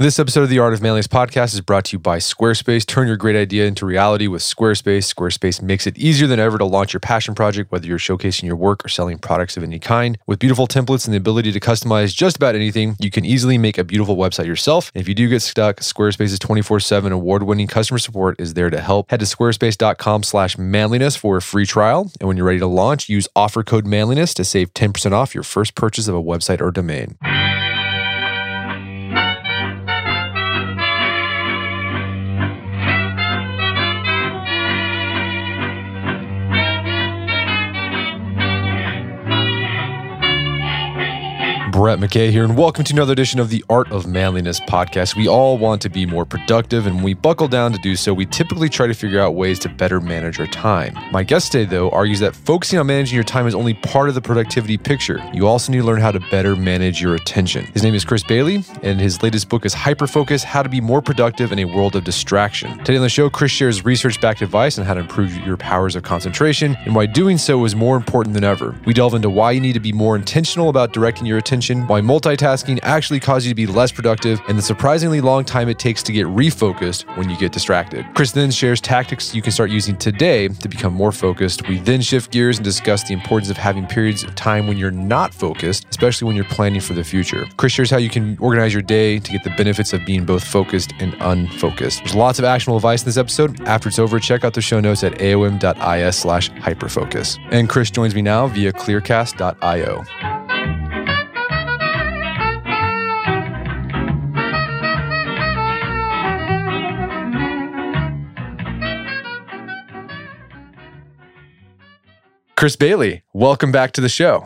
This episode of the Art of Manliness podcast is brought to you by Squarespace. Turn your great idea into reality with Squarespace. Squarespace makes it easier than ever to launch your passion project, whether you're showcasing your work or selling products of any kind. With beautiful templates and the ability to customize just about anything, you can easily make a beautiful website yourself. And if you do get stuck, Squarespace's 24-7 award-winning customer support is there to help. Head to squarespace.com slash manliness for a free trial. And when you're ready to launch, use offer code manliness to save 10% off your first purchase of a website or domain. Brett McKay here, and welcome to another edition of the Art of Manliness podcast. We all want to be more productive, and when we buckle down to do so, we typically try to figure out ways to better manage our time. My guest today, though, argues that focusing on managing your time is only part of the productivity picture. You also need to learn how to better manage your attention. His name is Chris Bailey, and his latest book is Hyperfocus How to Be More Productive in a World of Distraction. Today on the show, Chris shares research backed advice on how to improve your powers of concentration and why doing so is more important than ever. We delve into why you need to be more intentional about directing your attention why multitasking actually causes you to be less productive, and the surprisingly long time it takes to get refocused when you get distracted. Chris then shares tactics you can start using today to become more focused. We then shift gears and discuss the importance of having periods of time when you're not focused, especially when you're planning for the future. Chris shares how you can organize your day to get the benefits of being both focused and unfocused. There's lots of actionable advice in this episode. After it's over, check out the show notes at aom.is slash hyperfocus. And Chris joins me now via clearcast.io. Chris Bailey, welcome back to the show.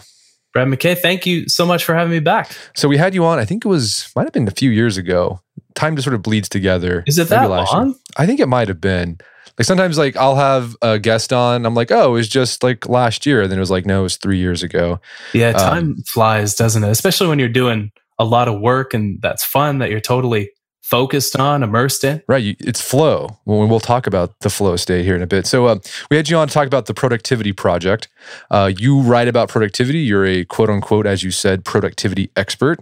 Brett McKay, thank you so much for having me back. So we had you on, I think it was, might have been a few years ago. Time just sort of bleeds together. Is it that long? Year. I think it might have been. Like sometimes like I'll have a guest on, I'm like, oh, it was just like last year. And then it was like, no, it was three years ago. Yeah, um, time um, flies, doesn't it? Especially when you're doing a lot of work and that's fun that you're totally focused on, immersed in. Right. It's flow. Well, we'll talk about the flow state here in a bit. So, uh, we had you on to talk about the Productivity Project. Uh, you write about productivity. You're a quote unquote, as you said, productivity expert.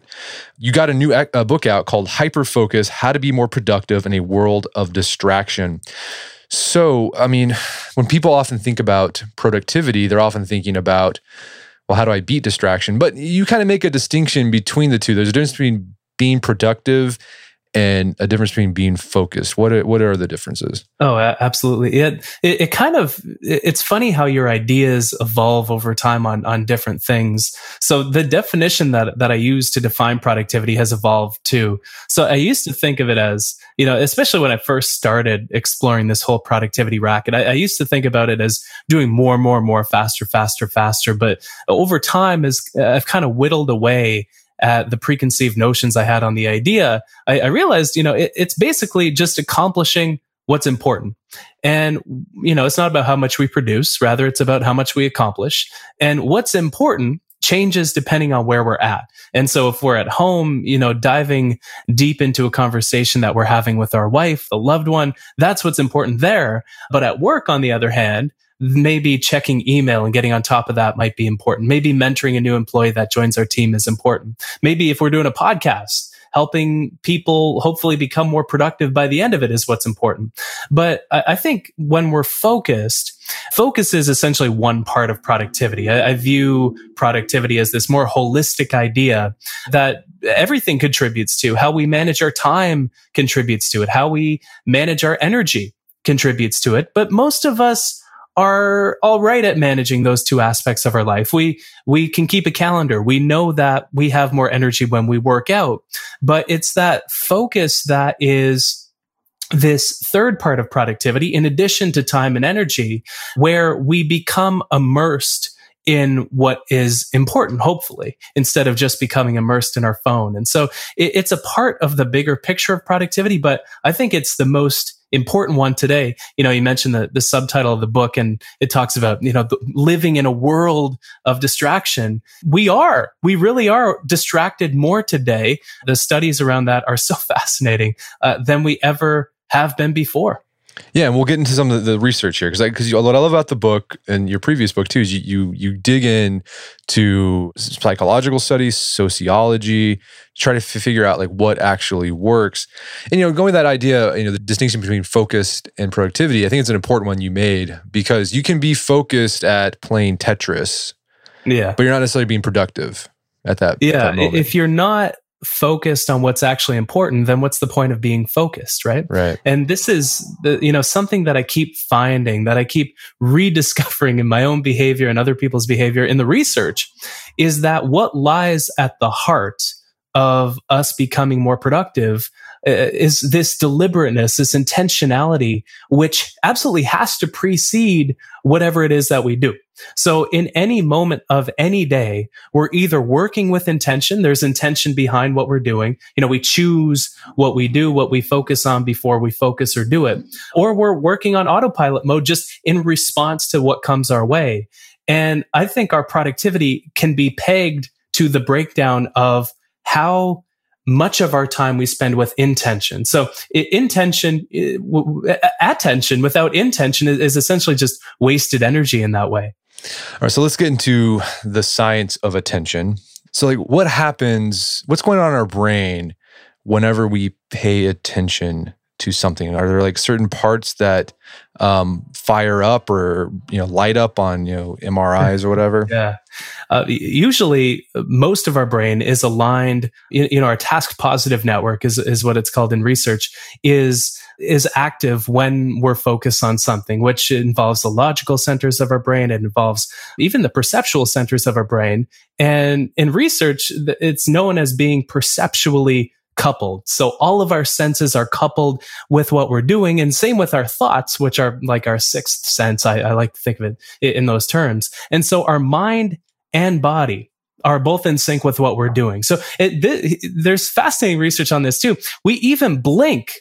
You got a new uh, book out called Hyper Focus How to Be More Productive in a World of Distraction. So, I mean, when people often think about productivity, they're often thinking about, well, how do I beat distraction? But you kind of make a distinction between the two. There's a difference between being productive and a difference between being focused. What are, what are the differences? Oh, absolutely. It, it, it kind of it's funny how your ideas evolve over time on on different things. So the definition that that I use to define productivity has evolved too. So I used to think of it as you know, especially when I first started exploring this whole productivity racket, I, I used to think about it as doing more, and more, and more, faster, faster, faster. But over time, as I've kind of whittled away at the preconceived notions I had on the idea, I, I realized, you know, it, it's basically just accomplishing what's important. And, you know, it's not about how much we produce, rather, it's about how much we accomplish. And what's important changes depending on where we're at. And so if we're at home, you know, diving deep into a conversation that we're having with our wife, a loved one, that's what's important there. But at work, on the other hand, maybe checking email and getting on top of that might be important. Maybe mentoring a new employee that joins our team is important. Maybe if we're doing a podcast, helping people hopefully become more productive by the end of it is what's important. But I, think when we're focused, focus is essentially one part of productivity. I, I view productivity as this more holistic idea that everything contributes to how we manage our time contributes to it, how we manage our energy contributes to it. But most of us are all right at managing those two aspects of our life. We, we can keep a calendar. We know that we have more energy when we work out, but it's that focus that is this third part of productivity in addition to time and energy where we become immersed in what is important, hopefully, instead of just becoming immersed in our phone. And so it, it's a part of the bigger picture of productivity, but I think it's the most important one today. You know, you mentioned the, the subtitle of the book and it talks about, you know, living in a world of distraction. We are, we really are distracted more today. The studies around that are so fascinating uh, than we ever have been before. Yeah, and we'll get into some of the, research here because because what I love about the book and your previous book too is you you, you dig in to psychological studies, sociology, try to f- figure out like what actually works. And you know, going with that idea, you know, the distinction between focused and productivity, I think it's an important one you made because you can be focused at playing Tetris, yeah, but you're not necessarily being productive at that. Yeah, at that if you're not focused on what's actually important, then what's the point of being focused, right? Right. And this is the, you know, something that I keep finding that I keep rediscovering in my own behavior and other people's behavior in the research is that what lies at the heart of us becoming more productive Uh, is this deliberateness, this intentionality, which absolutely has to precede whatever it is that we do. So in any moment of any day, we're either working with intention. There's intention behind what we're doing. You know, we choose what we do, what we focus on before we focus or do it, or we're working on autopilot mode just in response to what comes our way. And I think our productivity can be pegged to the breakdown of how much of our time we spend with intention. So intention, attention without intention is essentially just wasted energy in that way. All right, so let's get into the science of attention. So, like, what happens? What's going on in our brain whenever we pay attention to something? Are there like certain parts that um, fire up or you know light up on you know MRIs or whatever? Yeah. Uh, usually, most of our brain is aligned. You know, our task positive network is is what it's called in research. Is is active when we're focused on something, which involves the logical centers of our brain. It involves even the perceptual centers of our brain. And in research, it's known as being perceptually coupled. So all of our senses are coupled with what we're doing. And same with our thoughts, which are like our sixth sense. I, I like to think of it in those terms. And so our mind and body are both in sync with what we're doing. So it, th- there's fascinating research on this too. We even blink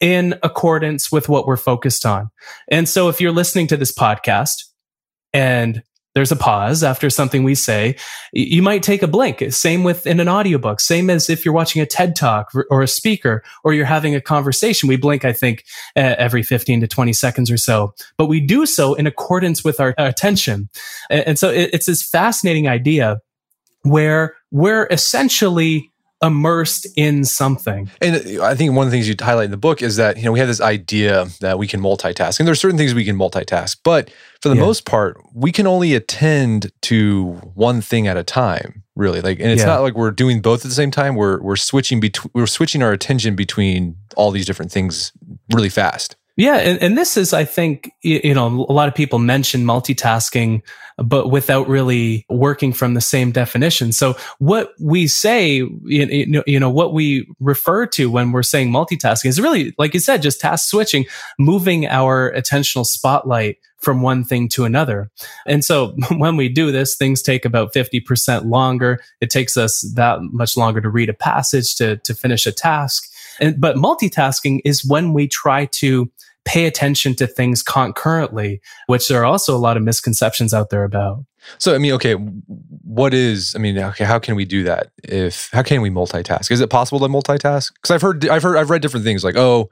in accordance with what we're focused on. And so if you're listening to this podcast and there's a pause after something we say, you might take a blink. Same with in an audiobook. Same as if you're watching a TED talk or a speaker or you're having a conversation. We blink, I think, every 15 to 20 seconds or so, but we do so in accordance with our attention. And so it's this fascinating idea where we're essentially immersed in something. And I think one of the things you highlight in the book is that, you know, we have this idea that we can multitask. And there's certain things we can multitask, but for the yeah. most part, we can only attend to one thing at a time, really. Like and it's yeah. not like we're doing both at the same time. We're we're switching between we're switching our attention between all these different things really fast. Yeah, and, and this is, I think, you know, a lot of people mention multitasking, but without really working from the same definition. So what we say, you know, you know, what we refer to when we're saying multitasking is really, like you said, just task switching, moving our attentional spotlight from one thing to another. And so when we do this, things take about 50% longer. It takes us that much longer to read a passage, to, to finish a task. And, but multitasking is when we try to pay attention to things concurrently, which there are also a lot of misconceptions out there about. So, I mean, okay, what is, I mean, okay, how can we do that? If, how can we multitask? Is it possible to multitask? Because I've heard, I've heard, I've read different things like, oh,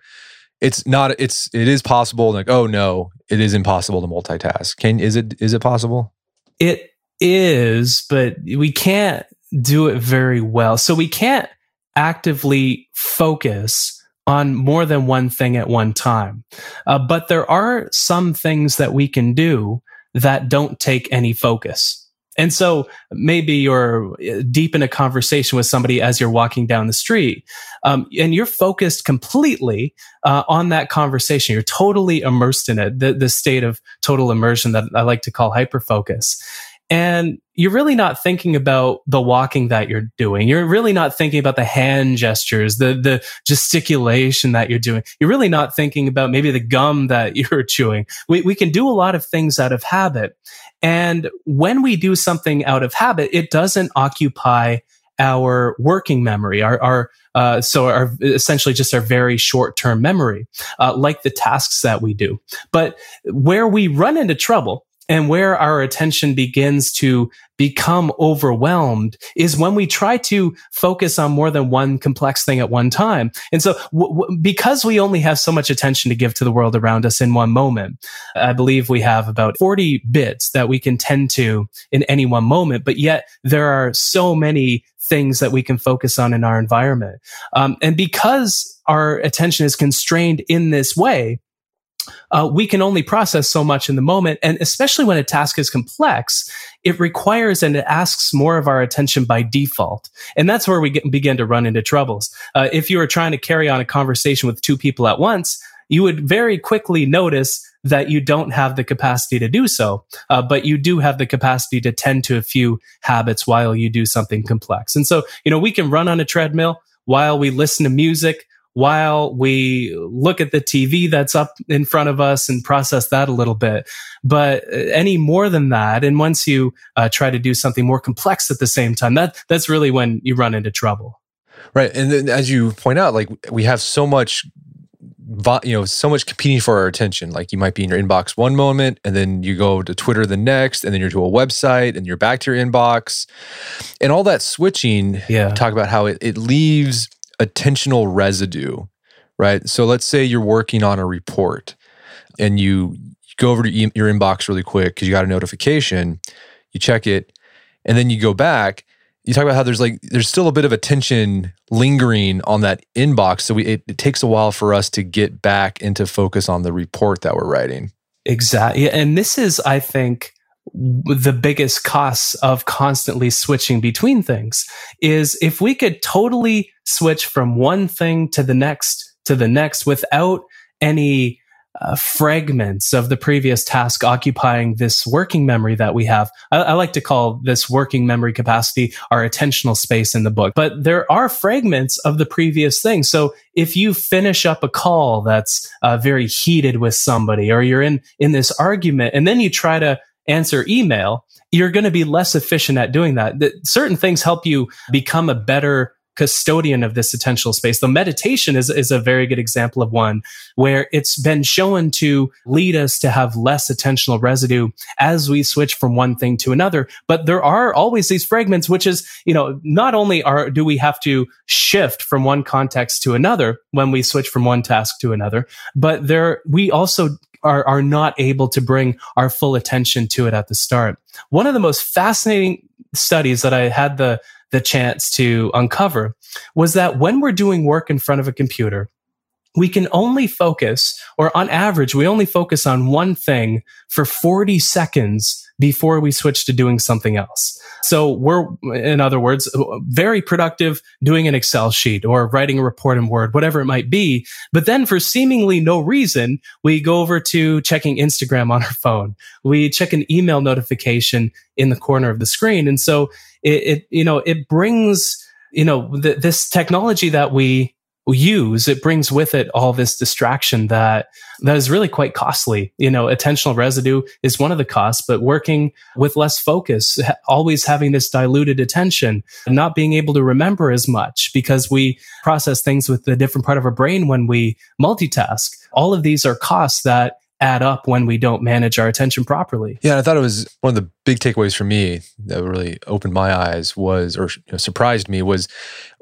it's not, it's, it is possible. Like, oh no, it is impossible to multitask. Can, is it, is it possible? It is, but we can't do it very well. So we can't actively focus on more than one thing at one time. Uh, but there are some things that we can do that don't take any focus. And so maybe you're uh, deep in a conversation with somebody as you're walking down the street, um, and you're focused completely uh, on that conversation. You're totally immersed in it, the, the state of total immersion that I like to call hyperfocus. And you're really not thinking about the walking that you're doing. You're really not thinking about the hand gestures, the, the gesticulation that you're doing. You're really not thinking about maybe the gum that you're chewing. We, we can do a lot of things out of habit. And when we do something out of habit, it doesn't occupy our working memory, our, our uh, so our essentially just our very short term memory, uh, like the tasks that we do. But where we run into trouble And where our attention begins to become overwhelmed is when we try to focus on more than one complex thing at one time. And so w- w- because we only have so much attention to give to the world around us in one moment, I believe we have about 40 bits that we can tend to in any one moment, but yet there are so many things that we can focus on in our environment. Um, and because our attention is constrained in this way, uh, we can only process so much in the moment. And especially when a task is complex, it requires and it asks more of our attention by default. And that's where we get, begin to run into troubles. Uh, if you were trying to carry on a conversation with two people at once, you would very quickly notice that you don't have the capacity to do so, uh, but you do have the capacity to tend to a few habits while you do something complex. And so, you know, we can run on a treadmill while we listen to music, while we look at the TV that's up in front of us and process that a little bit. But uh, any more than that, and once you uh, try to do something more complex at the same time, that that's really when you run into trouble. Right, and then as you point out, like we have so much you know so much competing for our attention like you might be in your inbox one moment and then you go to twitter the next and then you're to a website and you're back to your inbox and all that switching yeah talk about how it, it leaves attentional residue right? So let's say you're working on a report and you, go over to your inbox really quick because you got a notification you check it and then you go back you talk about how there's like there's still a bit of attention lingering on that inbox. So we, it, it, takes a while for us to get back into focus on the report that we're writing. Exactly and this is i think the biggest costs of constantly switching between things is if we could totally switch from one thing to the next to the next without any uh, fragments of the previous task occupying this working memory that we have. I, I, like to call this working memory capacity our attentional space in the book, but there are fragments of the previous thing. So if you finish up a call that's uh, very heated with somebody or you're in, in this argument and then you try to answer email, you're going to be less efficient at doing that. that. Certain things help you become a better custodian of this attentional space. The meditation is, is a very good example of one where it's been shown to lead us to have less attentional residue as we switch from one thing to another. But there are always these fragments, which is, you know, not only are, do we have to shift from one context to another when we switch from one task to another, but there, we also are, are not able to bring our full attention to it at the start. One of the most fascinating studies that I had the the chance to uncover was that when we're doing work in front of a computer, we can only focus, or on average, we only focus on one thing for 40 seconds before we switch to doing something else. So we're, in other words, very productive doing an Excel sheet or writing a report in Word, whatever it might be. But then for seemingly no reason, we go over to checking Instagram on our phone. We check an email notification in the corner of the screen. And so it, it you know, it brings, you know, th- this technology that we use, it brings with it all this distraction that that is really quite costly. You know, attentional residue is one of the costs, but working with less focus, always having this diluted attention, not being able to remember as much because we process things with a different part of our brain when we multitask. All of these are costs that add up when we don't manage our attention properly. Yeah, I thought it was one of the big takeaways for me that really opened my eyes was, or you know, surprised me, was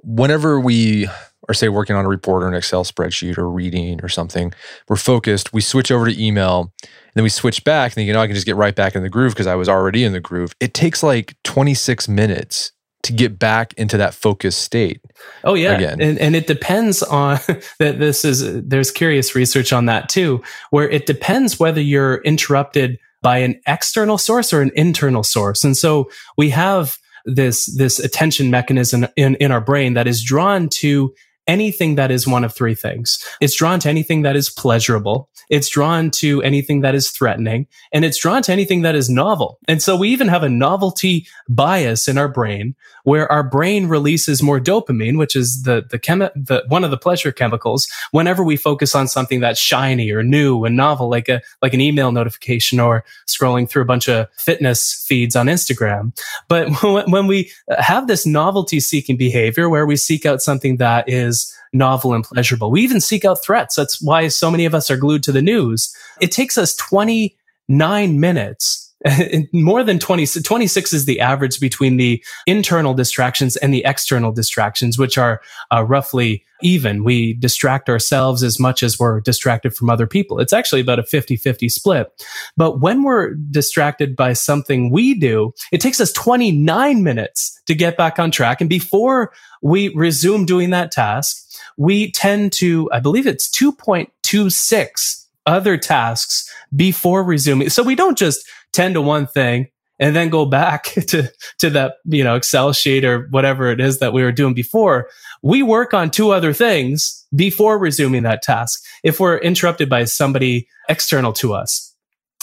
whenever we or say working on a report or an Excel spreadsheet or reading or something, we're focused, we switch over to email, and then we switch back, and then, you oh, know, I can just get right back in the groove because I was already in the groove. It takes like 26 minutes to get back into that focused state. Oh yeah, again. and and it depends on that. This is there's curious research on that too, where it depends whether you're interrupted by an external source or an internal source, and so we have this this attention mechanism in in our brain that is drawn to anything that is one of three things. It's drawn to anything that is pleasurable. It's drawn to anything that is threatening and it's drawn to anything that is novel. And so we even have a novelty bias in our brain where our brain releases more dopamine, which is the, the, chemi- the one of the pleasure chemicals whenever we focus on something that's shiny or new and novel, like a, like an email notification or scrolling through a bunch of fitness feeds on Instagram. But when we have this novelty seeking behavior where we seek out something that is novel and pleasurable. We even seek out threats. That's why so many of us are glued to the news. It takes us 29 minutes more than 20, 26 is the average between the internal distractions and the external distractions, which are uh, roughly even. We distract ourselves as much as we're distracted from other people. It's actually about a 50 50 split. But when we're distracted by something we do, it takes us 29 minutes to get back on track. And before we resume doing that task, we tend to, I believe it's 2.26 other tasks before resuming. So we don't just tend to one thing and then go back to, to that, you know, Excel sheet or whatever it is that we were doing before. We work on two other things before resuming that task. If we're interrupted by somebody external to us.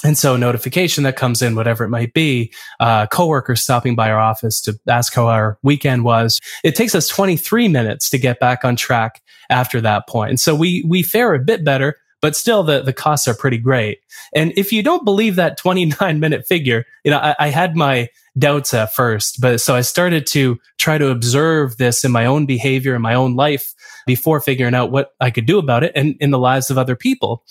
And so notification that comes in, whatever it might be, uh, coworker stopping by our office to ask how our weekend was. It takes us 23 minutes to get back on track after that point. And so we, we fare a bit better but still the, the costs are pretty great. And if you don't believe that 29 minute figure, you know, I, I had my doubts at first, but so I started to try to observe this in my own behavior in my own life before figuring out what I could do about it and in the lives of other people.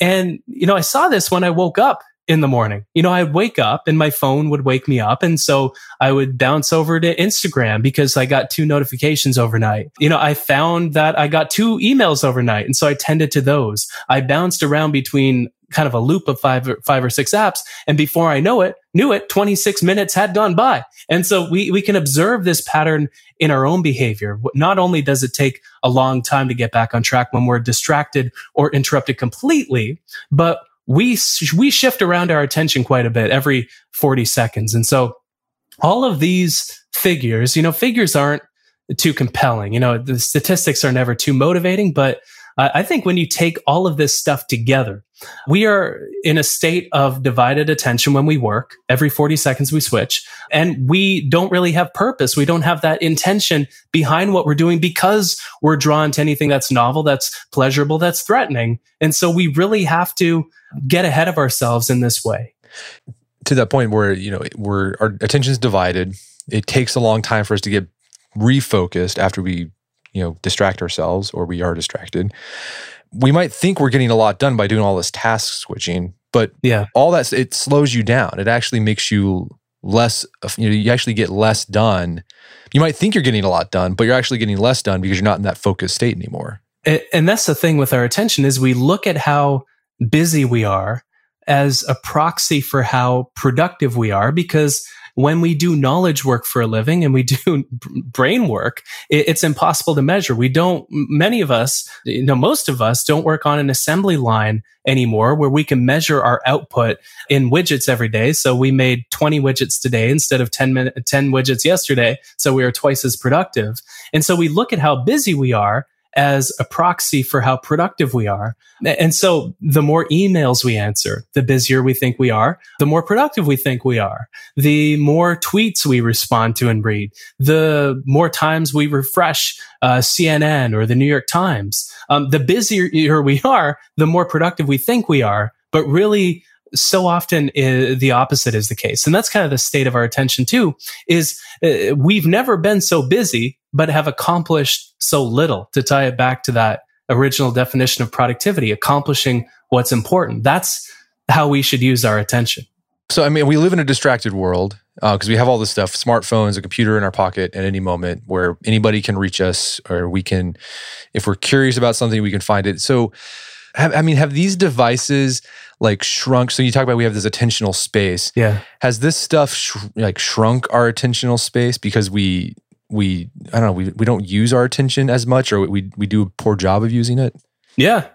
And, you know, I saw this when I woke up in the morning. You know, I'd wake up and my phone would wake me up. And so I would bounce over to Instagram because I got two notifications overnight. You know, I found that I got two emails overnight. And so I tended to those. I bounced around between kind of a loop of five or five or six apps. And before I know it, knew it, 26 minutes had gone by. And so we, we can observe this pattern in our own behavior. Not only does it take a long time to get back on track when we're distracted or interrupted completely, but we we shift around our attention quite a bit every 40 seconds and so all of these figures you know figures aren't too compelling you know the statistics are never too motivating but i think when you take all of this stuff together we are in a state of divided attention when we work. Every 40 seconds we switch and we don't really have purpose. We don't have that intention behind what we're doing because we're drawn to anything that's novel, that's pleasurable, that's threatening. And so we really have to get ahead of ourselves in this way. To that point where, you know, we're, our attention is divided. It takes a long time for us to get refocused after we, you know, distract ourselves or we are distracted we might think we're getting a lot done by doing all this task switching, but yeah, all that it slows you down. It actually makes you less. You know, you actually get less done. You might think you're getting a lot done, but you're actually getting less done because you're not in that focused state anymore. And that's the thing with our attention is we look at how busy we are as a proxy for how productive we are because when we do knowledge work for a living and we do brain work, it's impossible to measure. We don't, many of us, you know, most of us don't work on an assembly line anymore where we can measure our output in widgets every day. So we made 20 widgets today instead of 10 minute, 10 widgets yesterday. So we are twice as productive. And so we look at how busy we are as a proxy for how productive we are. And so the more emails we answer, the busier we think we are, the more productive we think we are, the more tweets we respond to and read, the more times we refresh uh, CNN or the New York Times. Um, the busier we are, the more productive we think we are. But really, so often the opposite is the case. And that's kind of the state of our attention too, is uh, we've never been so busy, but have accomplished so little to tie it back to that original definition of productivity, accomplishing what's important. That's how we should use our attention. So, I mean, we live in a distracted world because uh, we have all this stuff smartphones, a computer in our pocket at any moment where anybody can reach us, or we can, if we're curious about something, we can find it. So, have, I mean, have these devices like shrunk? So you talk about we have this attentional space. Yeah. Has this stuff sh- like shrunk our attentional space because we we I don't know we we don't use our attention as much or we we do a poor job of using it? Yeah.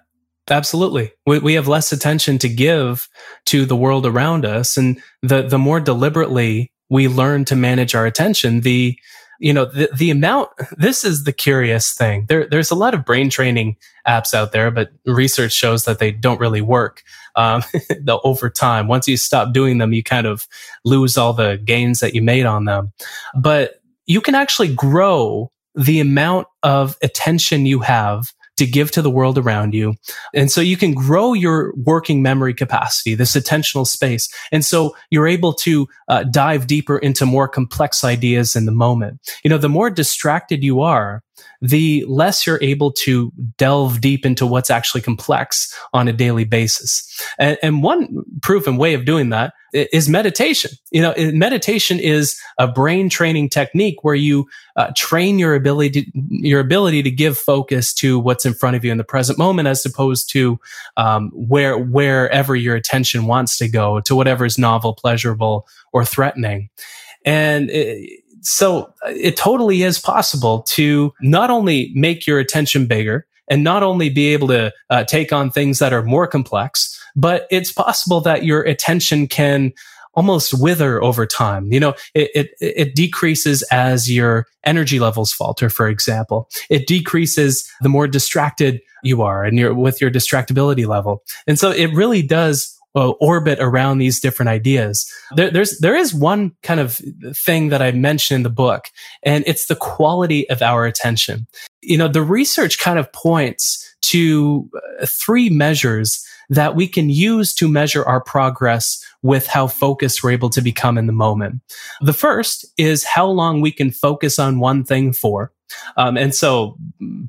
Absolutely. We, we have less attention to give to the world around us. And the, the more deliberately we learn to manage our attention, the, you know, the, the amount, this is the curious thing. There, there's a lot of brain training apps out there, but research shows that they don't really work. Um, the, over time, once you stop doing them, you kind of lose all the gains that you made on them. But you can actually grow the amount of attention you have to give to the world around you. And so you can grow your working memory capacity, this attentional space. And so you're able to uh, dive deeper into more complex ideas in the moment. You know, the more distracted you are, the less you're able to delve deep into what's actually complex on a daily basis. And, and one proven way of doing that is meditation. You know, meditation is a brain training technique where you uh, train your ability, to, your ability to give focus to what's in front of you in the present moment, as opposed to um, where wherever your attention wants to go to whatever is novel, pleasurable, or threatening. And it, so it totally is possible to not only make your attention bigger and not only be able to uh, take on things that are more complex, but it's possible that your attention can almost wither over time. You know, it, it, it, decreases as your energy levels falter, for example. It decreases the more distracted you are and your, with your distractibility level. And so it really does uh, orbit around these different ideas. There, there's there is one kind of thing that I mentioned in the book, and it's the quality of our attention. You know, the research kind of points to uh, three measures that we can use to measure our progress with how focused we're able to become in the moment. The first is how long we can focus on one thing for. Um, and so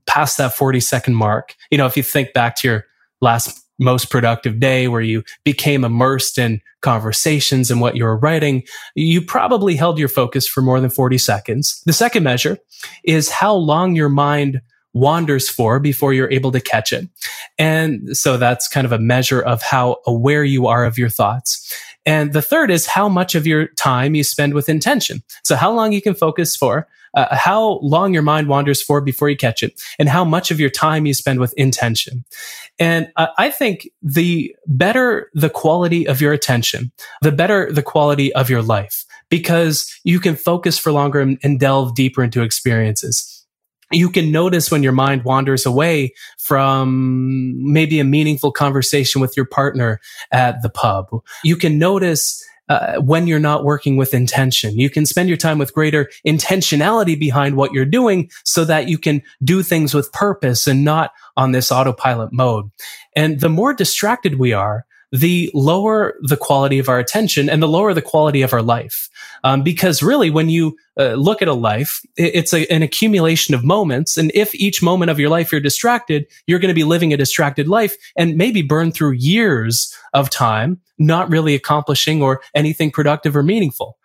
past that 40 second mark, you know, if you think back to your last most productive day where you became immersed in conversations and what you were writing, you probably held your focus for more than 40 seconds. The second measure is how long your mind wanders for before you're able to catch it. And so that's kind of a measure of how aware you are of your thoughts. And the third is how much of your time you spend with intention. So how long you can focus for, uh, how long your mind wanders for before you catch it, and how much of your time you spend with intention. And uh, I think the better the quality of your attention, the better the quality of your life, because you can focus for longer and, and delve deeper into experiences you can notice when your mind wanders away from maybe a meaningful conversation with your partner at the pub. You can notice uh, when you're not working with intention. You can spend your time with greater intentionality behind what you're doing so that you can do things with purpose and not on this autopilot mode. And the more distracted we are, the lower the quality of our attention and the lower the quality of our life. Um, because really, when you uh, look at a life, it's a, an accumulation of moments. And if each moment of your life you're distracted, you're going to be living a distracted life and maybe burn through years of time, not really accomplishing or anything productive or meaningful.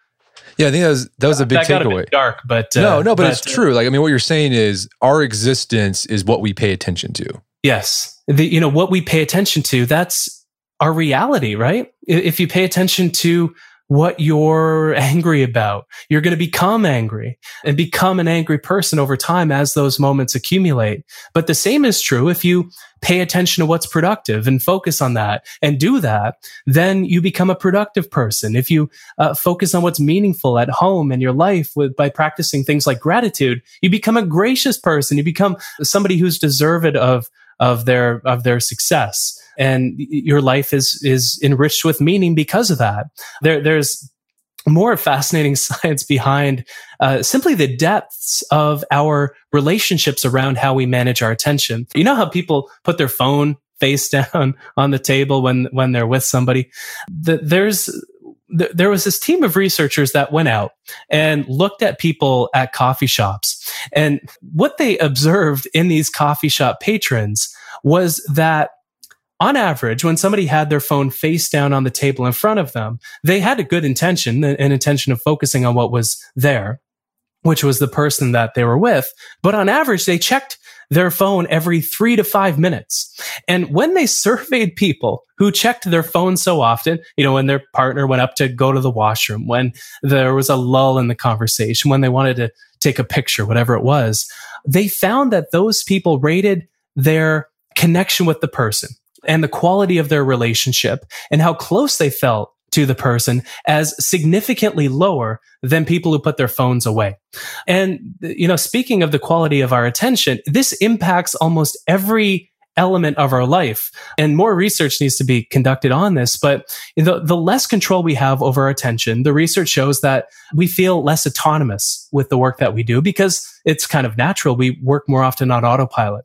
Yeah, I think that was that was a big takeaway. dark, but uh, no, no, but, but it's true. Like I mean, what you're saying is our existence is what we pay attention to. Yes, the, you know what we pay attention to. That's our reality, right? If you pay attention to what you're angry about, you're going to become angry and become an angry person over time as those moments accumulate. But the same is true if you pay attention to what's productive and focus on that and do that, then you become a productive person. If you uh, focus on what's meaningful at home and your life with, by practicing things like gratitude, you become a gracious person. You become somebody who's deserved of of their of their success and your life is is enriched with meaning because of that. There there's more fascinating science behind uh, simply the depths of our relationships around how we manage our attention. You know how people put their phone face down on the table when when they're with somebody? The, there's there was this team of researchers that went out and looked at people at coffee shops. And what they observed in these coffee shop patrons was that on average, when somebody had their phone face down on the table in front of them, they had a good intention, an intention of focusing on what was there, which was the person that they were with. But on average, they checked their phone every three to five minutes. And when they surveyed people who checked their phone so often, you know, when their partner went up to go to the washroom, when there was a lull in the conversation, when they wanted to take a picture, whatever it was, they found that those people rated their connection with the person and the quality of their relationship and how close they felt to the person as significantly lower than people who put their phones away. And, you know, speaking of the quality of our attention, this impacts almost every element of our life. And more research needs to be conducted on this. But the, the less control we have over our attention, the research shows that we feel less autonomous with the work that we do because it's kind of natural. We work more often on autopilot.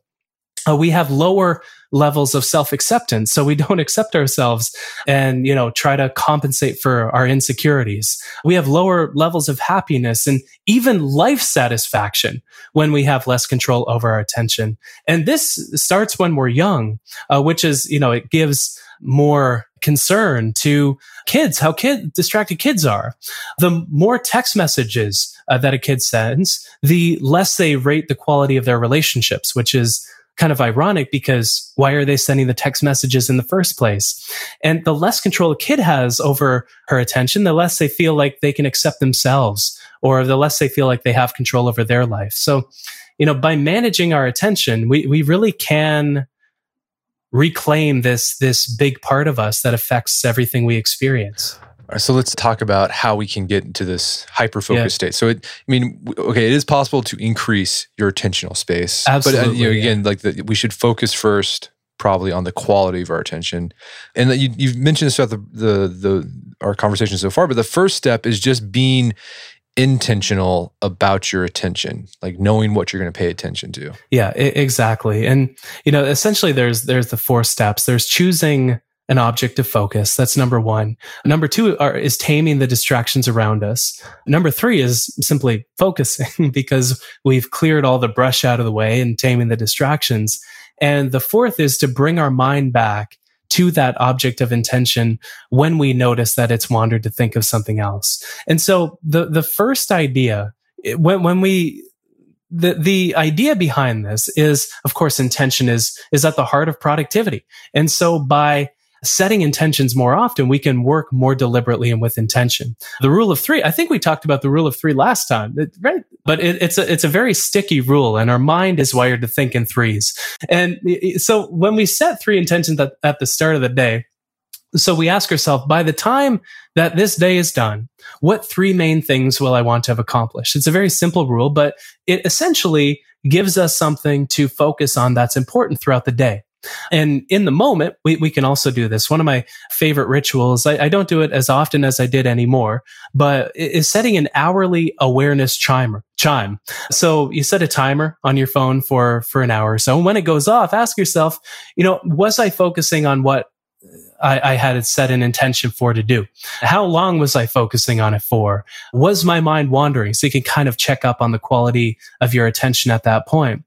uh, we have lower levels of self-acceptance. So we don't accept ourselves and you know try to compensate for our insecurities. We have lower levels of happiness and even life satisfaction when we have less control over our attention. And this starts when we're young uh, which is you know it gives more concern to kids how kid distracted kids are. The more text messages uh, that a kid sends the less they rate the quality of their relationships which is kind of ironic because why are they sending the text messages in the first place? And the less control a kid has over her attention, the less they feel like they can accept themselves or the less they feel like they have control over their life. So, you know, by managing our attention, we, we really can reclaim this, this big part of us that affects everything we experience. So let's talk about how we can get into this hyper focus yeah. state. So, it, I mean, okay, it is possible to increase your attentional space, Absolutely, but uh, you know, again, yeah. like the, we should focus first, probably on the quality of our attention. And you, you've mentioned this throughout the, the the our conversation so far, but the first step is just being intentional about your attention like knowing what you're going to pay attention to yeah exactly and you know essentially there's there's the four steps there's choosing an object of focus. That's number one. Number two are, is taming the distractions around us. Number three is simply focusing because we've cleared all the brush out of the way and taming the distractions. And the fourth is to bring our mind back to that object of intention when we notice that it's wandered to think of something else. And so the, the first idea, when, when we the the idea behind this is of course intention is is at the heart of productivity and so by setting intentions more often, we can work more deliberately and with intention. The rule of three, I think we talked about the rule of three last time, right? But it, it's a, it's a very sticky rule and our mind is wired to think in threes. And so when we set three intentions at, at the start of the day, so we ask ourselves, by the time that this day is done, what three main things will I want to have accomplished? It's a very simple rule, but it essentially gives us something to focus on that's important throughout the day. And in the moment, we, we can also do this. One of my favorite rituals, I, I don't do it as often as I did anymore, but is setting an hourly awareness chimer chime. So you set a timer on your phone for, for an hour or so. And when it goes off, ask yourself, you know, was I focusing on what I, I, had it set an intention for to do. How long was I focusing on it for? Was my mind wandering? So you can kind of check up on the quality of your attention at that point.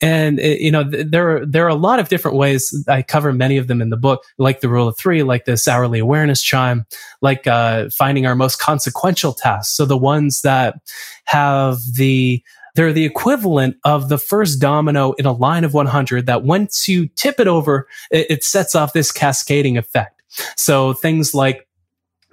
And it, you know, th- there are there are a lot of different ways. I cover many of them in the book, like the rule of three, like this hourly awareness chime, like uh, finding our most consequential tasks. So the ones that have the they're the equivalent of the first domino in a line of 100 that once you tip it over, it, it sets off this cascading effect. So things like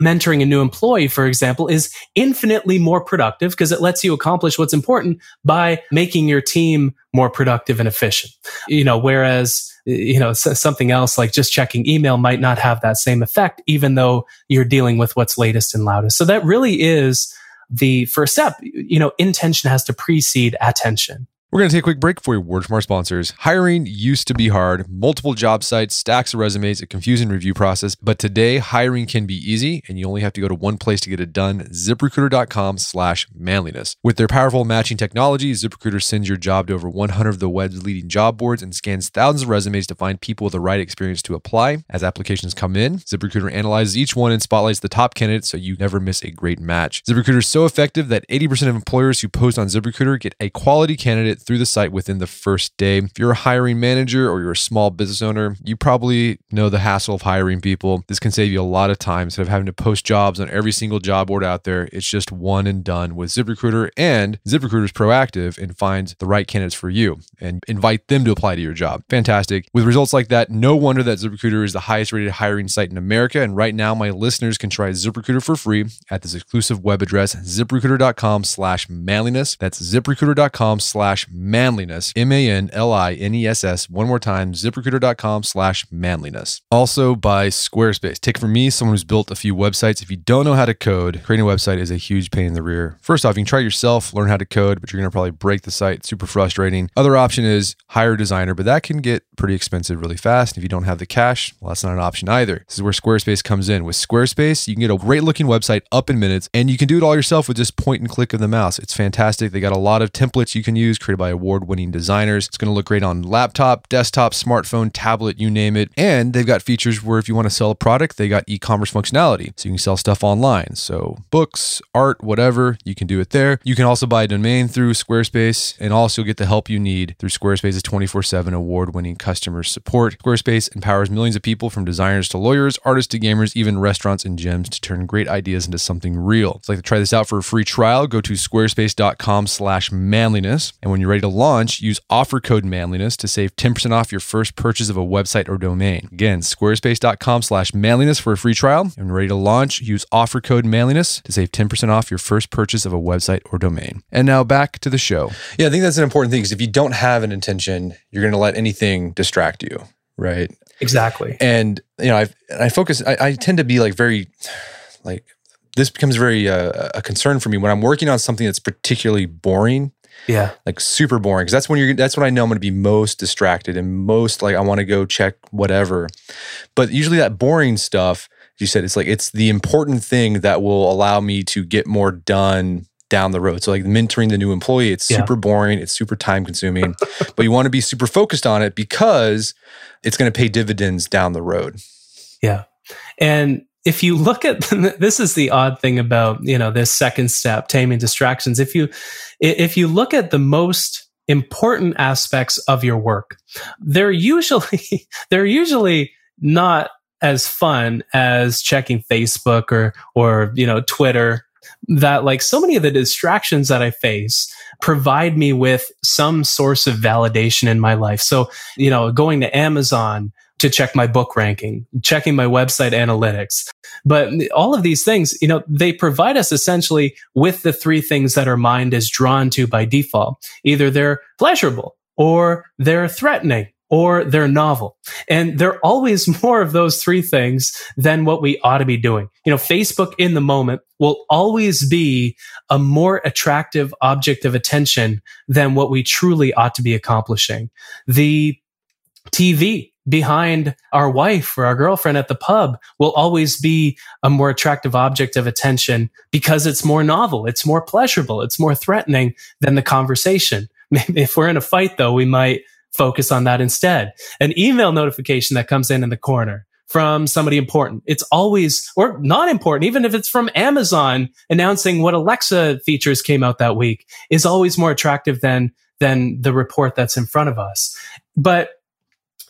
mentoring a new employee, for example, is infinitely more productive because it lets you accomplish what's important by making your team more productive and efficient. You know, whereas, you know, something else like just checking email might not have that same effect, even though you're dealing with what's latest and loudest. So that really is the first step, you know, intention has to precede attention. We're going to take a quick break for a word from our sponsors. Hiring used to be hard, multiple job sites, stacks of resumes, a confusing review process. But today, hiring can be easy, and you only have to go to one place to get it done ziprecruiter.com slash manliness. With their powerful matching technology, ZipRecruiter sends your job to over 100 of the web's leading job boards and scans thousands of resumes to find people with the right experience to apply. As applications come in, ZipRecruiter analyzes each one and spotlights the top candidates so you never miss a great match. ZipRecruiter is so effective that 80% of employers who post on ZipRecruiter get a quality candidate through the site within the first day. If you're a hiring manager or you're a small business owner, you probably know the hassle of hiring people. This can save you a lot of time instead of having to post jobs on every single job board out there. It's just one and done with ZipRecruiter, and ZipRecruiter is proactive and finds the right candidates for you and invite them to apply to your job. Fantastic. With results like that, no wonder that ZipRecruiter is the highest rated hiring site in America. And right now, my listeners can try ZipRecruiter for free at this exclusive web address, ziprecruiter.com slash manliness. That's ziprecruiter.com slash manliness, M A N L I N E S S. One more time, ziprecruiter.com slash manliness. Also by Squarespace. Take from me, someone who's built a few websites. If you don't know how to code, creating a website is a huge pain in the rear. First off, you can try yourself, learn how to code, but you're going to probably break the site. Super frustrating. Other option is hire a designer, but that can get pretty expensive really fast. If you don't have the cash, well, that's not an option either. This is where Squarespace comes in. With Squarespace, you can get a great looking website up in minutes, and you can do it all yourself with just point and click of the mouse. It's fantastic. They got a lot of templates you can use, create by award winning designers. It's going to look great on laptop, desktop, smartphone, tablet, you name it. And they've got features where if you want to sell a product, they got e commerce functionality. So you can sell stuff online. So books, art, whatever, you can do it there. You can also buy a domain through Squarespace and also get the help you need through Squarespace's 24 7 award winning customer support. Squarespace empowers millions of people from designers to lawyers, artists to gamers, even restaurants and gyms to turn great ideas into something real. It's like to try this out for a free trial. Go to squarespace.com slash manliness. And when you're ready to launch, use offer code manliness to save 10% off your first purchase of a website or domain. Again, squarespace.com slash manliness for a free trial. And ready to launch, use offer code manliness to save 10% off your first purchase of a website or domain. And now back to the show. Yeah, I think that's an important thing because if you don't have an intention, you're going to let anything distract you, right? Exactly. And you know, I I focus. I, I tend to be like very, like this becomes very uh, a concern for me when I'm working on something that's particularly boring. Yeah, like super boring because that's when you're. That's when I know I'm going to be most distracted and most like I want to go check whatever. But usually that boring stuff, you said, it's like it's the important thing that will allow me to get more done down the road. So like mentoring the new employee, it's super boring, it's super time consuming, but you want to be super focused on it because it's going to pay dividends down the road. Yeah. And if you look at this is the odd thing about, you know, this second step, taming distractions. If you if you look at the most important aspects of your work, they're usually they're usually not as fun as checking Facebook or or you know Twitter that like so many of the distractions that I face provide me with some source of validation in my life. So, you know, going to Amazon to check my book ranking, checking my website analytics. But all of these things, you know, they provide us essentially with the three things that our mind is drawn to by default. Either they're pleasurable or they're threatening or they're novel. And they're always more of those three things than what we ought to be doing. You know, Facebook in the moment will always be a more attractive object of attention than what we truly ought to be accomplishing. The TV behind our wife or our girlfriend at the pub will always be a more attractive object of attention because it's more novel, it's more pleasurable, it's more threatening than the conversation. If we're in a fight though, we might focus on that instead. An email notification that comes in in the corner from somebody important. It's always, or not important, even if it's from Amazon announcing what Alexa features came out that week is always more attractive than, than the report that's in front of us. But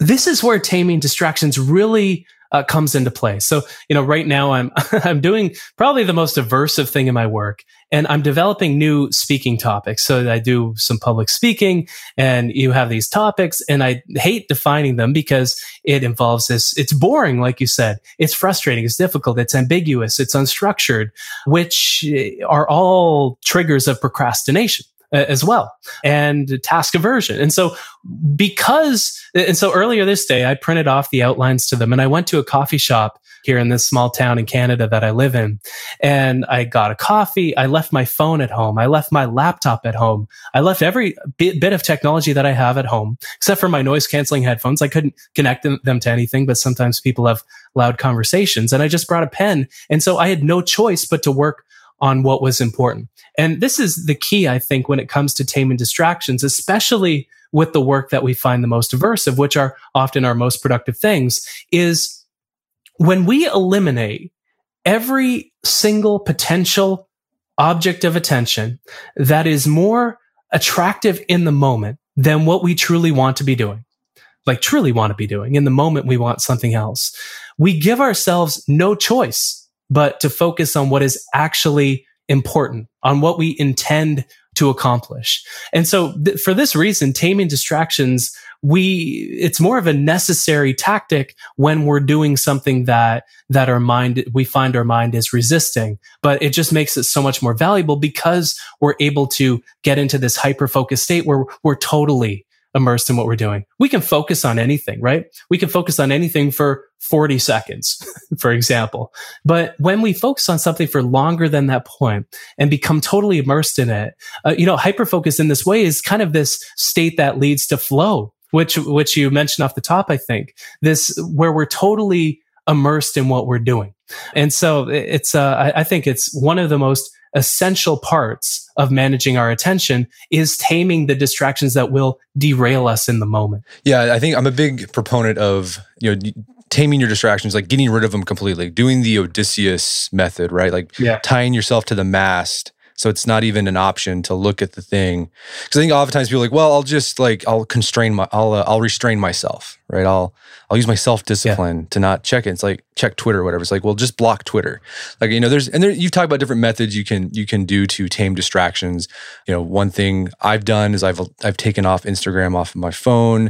this is where taming distractions really uh, comes into play. So, you know, right now I'm, I'm doing probably the most aversive thing in my work and I'm developing new speaking topics. So I do some public speaking and you have these topics and I hate defining them because it involves this. It's boring. Like you said, it's frustrating. It's difficult. It's ambiguous. It's unstructured, which are all triggers of procrastination as well and task aversion. And so because, and so earlier this day, I printed off the outlines to them and I went to a coffee shop here in this small town in Canada that I live in. And I got a coffee. I left my phone at home. I left my laptop at home. I left every bit, bit of technology that I have at home, except for my noise canceling headphones. I couldn't connect them, them to anything, but sometimes people have loud conversations and I just brought a pen. And so I had no choice but to work on what was important. And this is the key, I think, when it comes to taming distractions, especially with the work that we find the most aversive, which are often our most productive things, is when we eliminate every single potential object of attention that is more attractive in the moment than what we truly want to be doing, like truly want to be doing in the moment we want something else, we give ourselves no choice but to focus on what is actually important, on what we intend to accomplish. And so th- for this reason, taming distractions, we, it's more of a necessary tactic when we're doing something that, that our mind, we find our mind is resisting, but it just makes it so much more valuable because we're able to get into this hyper focused state where we're totally immersed in what we're doing. We can focus on anything, right? We can focus on anything for 40 seconds, for example. But when we focus on something for longer than that point and become totally immersed in it, uh, you know, hyperfocus in this way is kind of this state that leads to flow, which, which you mentioned off the top, I think this where we're totally immersed in what we're doing. And so it's, uh, I, I think it's one of the most essential parts of managing our attention is taming the distractions that will derail us in the moment. Yeah, I think I'm a big proponent of, you know, taming your distractions, like getting rid of them completely, doing the Odysseus method, right? Like yeah. tying yourself to the mast so it's not even an option to look at the thing. Because I think oftentimes people are like, well, I'll just like I'll constrain my, I'll uh, I'll restrain myself, right? I'll I'll use my self discipline yeah. to not check it. It's like check Twitter or whatever. It's like, well, just block Twitter. Like you know, there's and there, you've talked about different methods you can you can do to tame distractions. You know, one thing I've done is I've I've taken off Instagram off of my phone.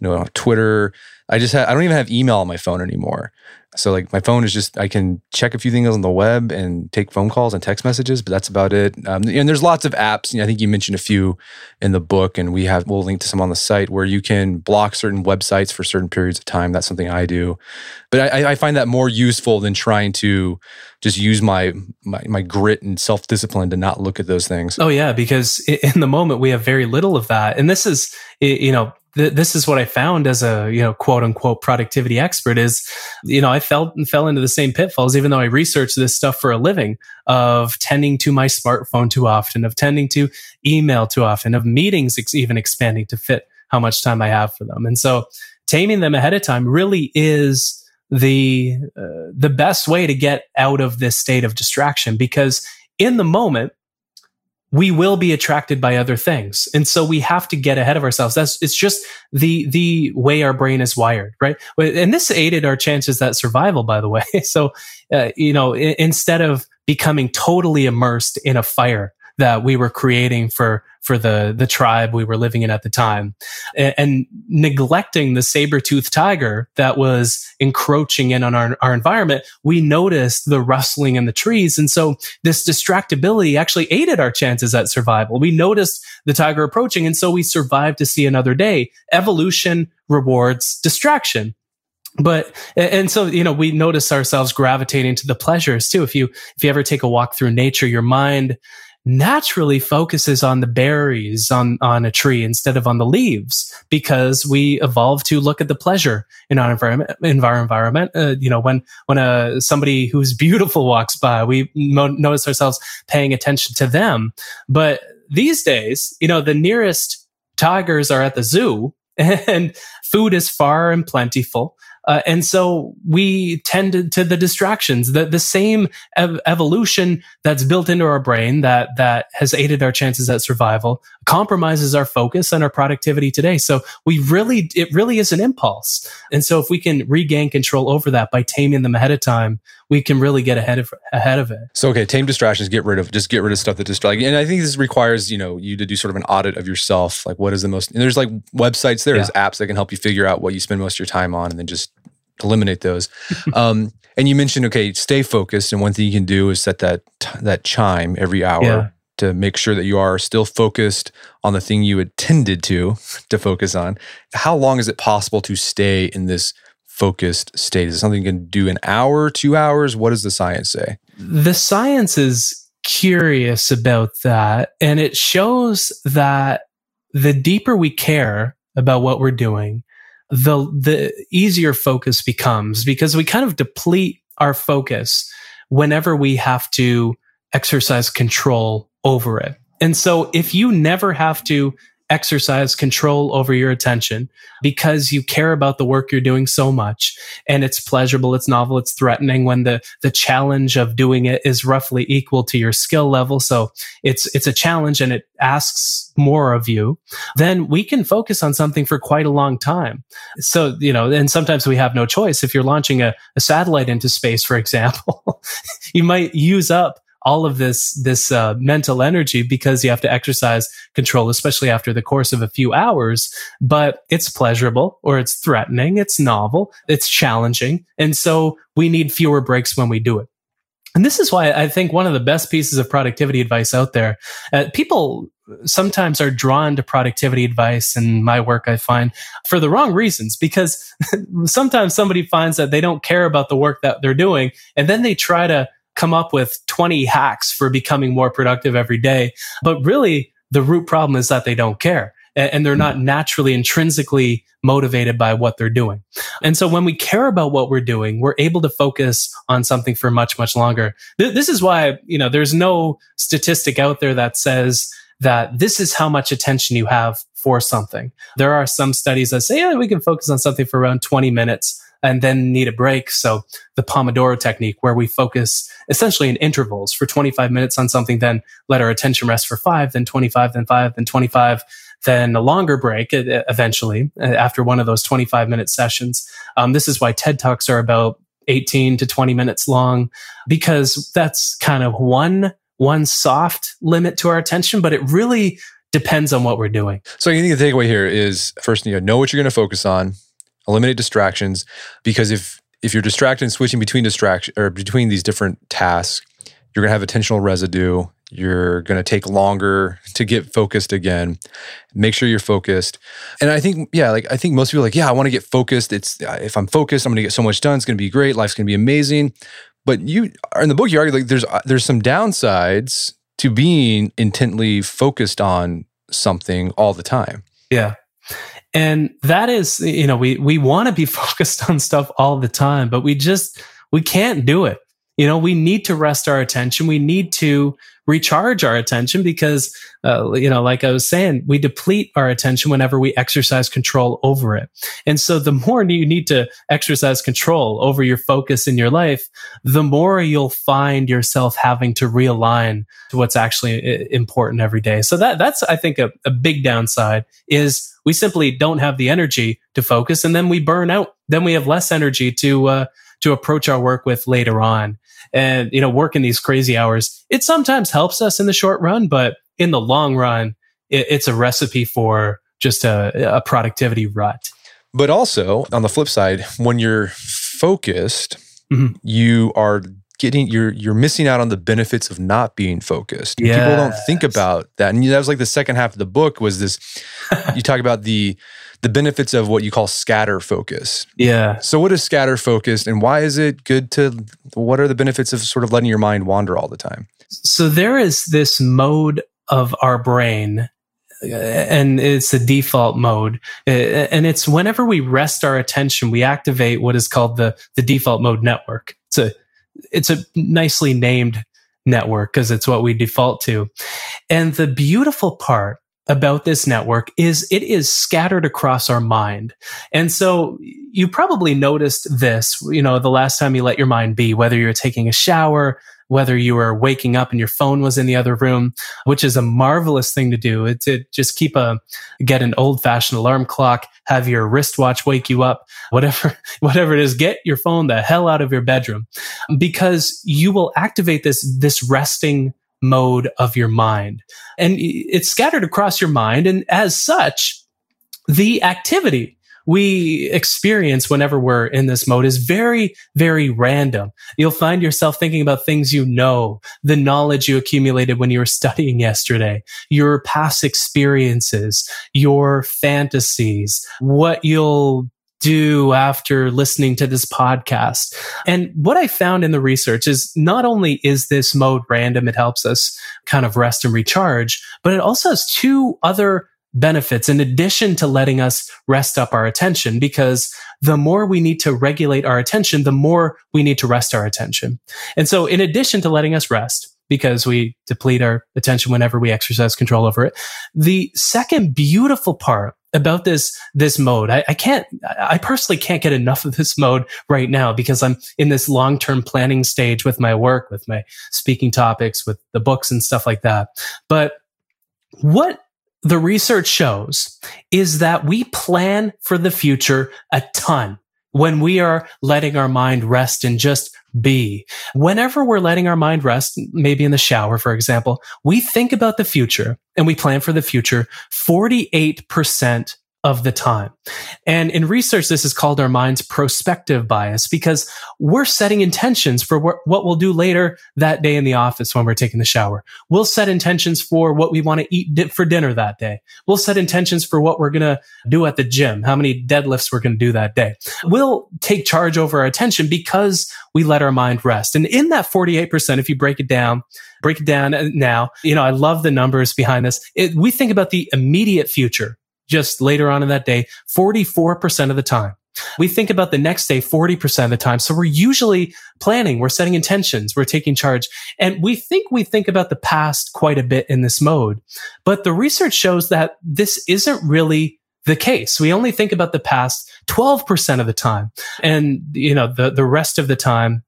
You know, Twitter. I just I don't even have email on my phone anymore. So like my phone is just I can check a few things on the web and take phone calls and text messages, but that's about it. Um, and there's lots of apps. You know, I think you mentioned a few in the book, and we have we'll link to some on the site where you can block certain websites for certain periods of time. That's something I do, but I, I find that more useful than trying to just use my my, my grit and self discipline to not look at those things. Oh yeah, because in the moment we have very little of that, and this is you know th- this is what I found as a, you know, quote unquote productivity expert is, you know, I fell and fell into the same pitfalls, even though I researched this stuff for a living of tending to my smartphone too often, of tending to email too often, of meetings ex- even expanding to fit how much time I have for them. And so taming them ahead of time really is the, uh, the best way to get out of this state of distraction because in the moment, we will be attracted by other things. And so we have to get ahead of ourselves. That's, it's just the, the way our brain is wired, right? And this aided our chances at survival, by the way. So, uh, you know, instead of becoming totally immersed in a fire, that we were creating for for the the tribe we were living in at the time. And, and neglecting the saber-toothed tiger that was encroaching in on our, our environment we noticed the rustling in the trees. And so this distractibility actually aided our chances at survival. We noticed the tiger approaching and so we survived to see another day. Evolution rewards distraction. But and so you know we notice ourselves gravitating to the pleasures too. If you if you ever take a walk through nature your mind naturally focuses on the berries on, on a tree instead of on the leaves because we evolved to look at the pleasure in our environment, in our environment. Uh, you know, when, when a, somebody who's beautiful walks by, we mo- notice ourselves paying attention to them. But these days, you know, the nearest tigers are at the zoo and food is far and plentiful. Uh, and so we tend to the distractions, the, the same ev- evolution that's built into our brain that, that has aided our chances at survival compromises our focus and our productivity today. So we really, it really is an impulse. And so if we can regain control over that by taming them ahead of time, we can really get ahead of ahead of it. So okay, tame distractions, get rid of just get rid of stuff that distracts. And I think this requires, you know, you to do sort of an audit of yourself. Like what is the most and there's like websites, there's yeah. apps that can help you figure out what you spend most of your time on and then just eliminate those. um, and you mentioned, okay, stay focused. And one thing you can do is set that that chime every hour yeah. to make sure that you are still focused on the thing you intended to to focus on. How long is it possible to stay in this focused state? Is it something you can do an hour, two hours? What does the science say? The science is curious about that, and it shows that the deeper we care about what we're doing, the the easier focus becomes because we kind of deplete our focus whenever we have to exercise control over it. And so if you never have to exercise control over your attention because you care about the work you're doing so much and it's pleasurable, it's novel, it's threatening when the, the challenge of doing it is roughly equal to your skill level. So it's, it's a challenge and it asks more of you. Then we can focus on something for quite a long time. So, you know, and sometimes we have no choice. If you're launching a, a satellite into space, for example, you might use up all of this this uh, mental energy because you have to exercise control, especially after the course of a few hours. But it's pleasurable, or it's threatening, it's novel, it's challenging, and so we need fewer breaks when we do it. And this is why I think one of the best pieces of productivity advice out there. Uh, people sometimes are drawn to productivity advice and my work I find for the wrong reasons because sometimes somebody finds that they don't care about the work that they're doing and then they try to come up with 20 hacks for becoming more productive every day. But really, the root problem is that they don't care. and they're not naturally intrinsically motivated by what they're doing. And so when we care about what we're doing, we're able to focus on something for much, much longer. This is why, you know, there's no statistic out there that says that this is how much attention you have for something. There are some studies that say, yeah, we can focus on something for around 20 minutes and then need a break. So the Pomodoro technique where we focus essentially in intervals for 25 minutes on something, then let our attention rest for five, then 25, then five, then 25, then a longer break eventually after one of those 25 minute sessions. Um, this is why TED Talks are about 18 to 20 minutes long because that's kind of one one soft limit to our attention, but it really depends on what we're doing. So I think the takeaway here is first you know what you're going to focus on, eliminate distractions because if if you're distracted and switching between distraction or between these different tasks, you're going to have attentional residue. You're going to take longer to get focused again. Make sure you're focused. And I think, yeah, like I think most people are like, yeah, I want to get focused. It's if I'm focused, I'm going to get so much done. It's going to be great. Life's going to be amazing. But you in the book, you argue like there's there's some downsides to being intently focused on something all the time. Yeah. And that is, you know, we we want to be focused on stuff all the time, but we just we can't do it. You know, we need to rest our attention. We need to recharge our attention because, uh, you know, like I was saying, we deplete our attention whenever we exercise control over it. And so the more you need to exercise control over your focus in your life, the more you'll find yourself having to realign to what's actually important every day. So that, that's, I think, a, a big downside is we simply don't have the energy to focus and then we burn out. Then we have less energy to, uh, to approach our work with later on and, you know, working these crazy hours. It sometimes helps us in the short run, but in the long run, it, it's a recipe for just a, a productivity rut. But also on the flip side, when you're focused, mm-hmm. you are getting you're you're missing out on the benefits of not being focused. Yes. People don't think about that. And that was like the second half of the book was this you talk about the the benefits of what you call scatter focus. Yeah. So what is scatter focus and why is it good to what are the benefits of sort of letting your mind wander all the time? So there is this mode of our brain uh, and it's the default mode uh, and it's whenever we rest our attention we activate what is called the the default mode network it's a it's a nicely named network because it's what we default to and the beautiful part about this network is it is scattered across our mind. And so you probably noticed this, you know, the last time you let your mind be, whether you're taking a shower, whether you were waking up and your phone was in the other room, which is a marvelous thing to do. Uh, to just keep a, get an old fashioned alarm clock, have your wristwatch wake you up, whatever, whatever it is, get your phone the hell out of your bedroom because you will activate this, this resting mode of your mind. And it's scattered across your mind. And as such, the activity we experience whenever we're in this mode is very, very random. You'll find yourself thinking about things you know, the knowledge you accumulated when you were studying yesterday, your past experiences, your fantasies, what you'll do after listening to this podcast. And what I found in the research is not only is this mode random, it helps us kind of rest and recharge, but it also has two other benefits in addition to letting us rest up our attention because the more we need to regulate our attention, the more we need to rest our attention. And so in addition to letting us rest, because we deplete our attention whenever we exercise control over it. The second beautiful part about this this mode. I, I, can't I personally can't get enough of this mode right now because I'm in this long-term planning stage with my work, with my speaking topics, with the books and stuff like that. But what the research shows is that we plan for the future a ton when we are letting our mind rest and just be. Whenever we're letting our mind rest, maybe in the shower, for example, we think about the future and we plan for the future 48% of the time. And in research, this is called our mind's prospective bias because we're setting intentions for what, what we'll do later that day in the office when we're taking the shower. We'll set intentions for what we want to eat di- for dinner that day. We'll set intentions for what we're going to do at the gym, how many deadlifts we're going to do that day. We'll take charge over our attention because we let our mind rest. And in that 48%, if you break it down, break it down uh, now, you know, I love the numbers behind this. It, we think about the immediate future just later on in that day 44% of the time. We think about the next day 40% of the time. So we're usually planning, we're setting intentions, we're taking charge. And we think we think about the past quite a bit in this mode. But the research shows that this isn't really the case. We only think about the past 12% of the time. And, you know, the, the rest of the time,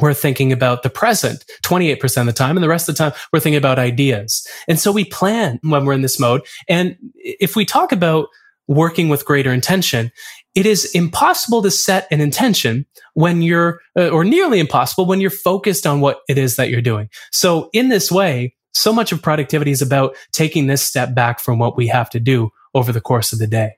we're thinking about the present 28% of the time. And the rest of the time, we're thinking about ideas. And so we plan when we're in this mode. And if we talk about working with greater intention, it is impossible to set an intention when you're, uh, or nearly impossible when you're focused on what it is that you're doing. So in this way, so much of productivity is about taking this step back from what we have to do over the course of the day.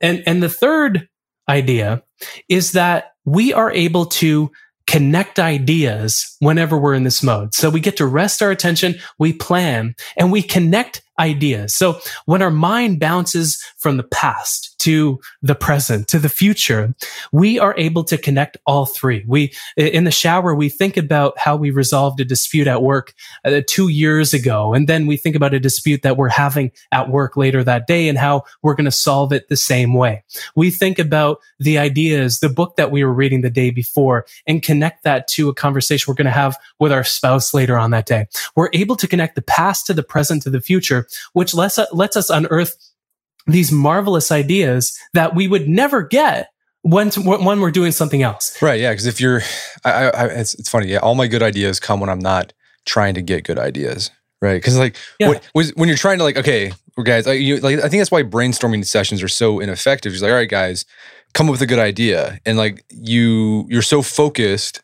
And, and the third idea is that we are able to connect ideas whenever we're in this mode. So we get to rest our attention, we plan, and we connect ideas. So when our mind bounces from the past to the present, to the future, we are able to connect all three. We, in the shower, we think about how we resolved a dispute at work uh, two years ago. And then we think about a dispute that we're having at work later that day and how we're going to solve it the same way. We think about the ideas, the book that we were reading the day before and connect that to a conversation we're going to have with our spouse later on that day. We're able to connect the past to the present to the future, which lets, lets us unearth these marvelous ideas that we would never get when to, when we're doing something else. Right. Yeah. Because if you're, I, I, it's, it's funny. Yeah. All my good ideas come when I'm not trying to get good ideas. Right. Because like yeah. when, when you're trying to like, okay, guys, like, you, like I think that's why brainstorming sessions are so ineffective. It's like, all right, guys, come up with a good idea, and like you, you're so focused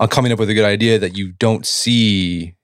on coming up with a good idea that you don't see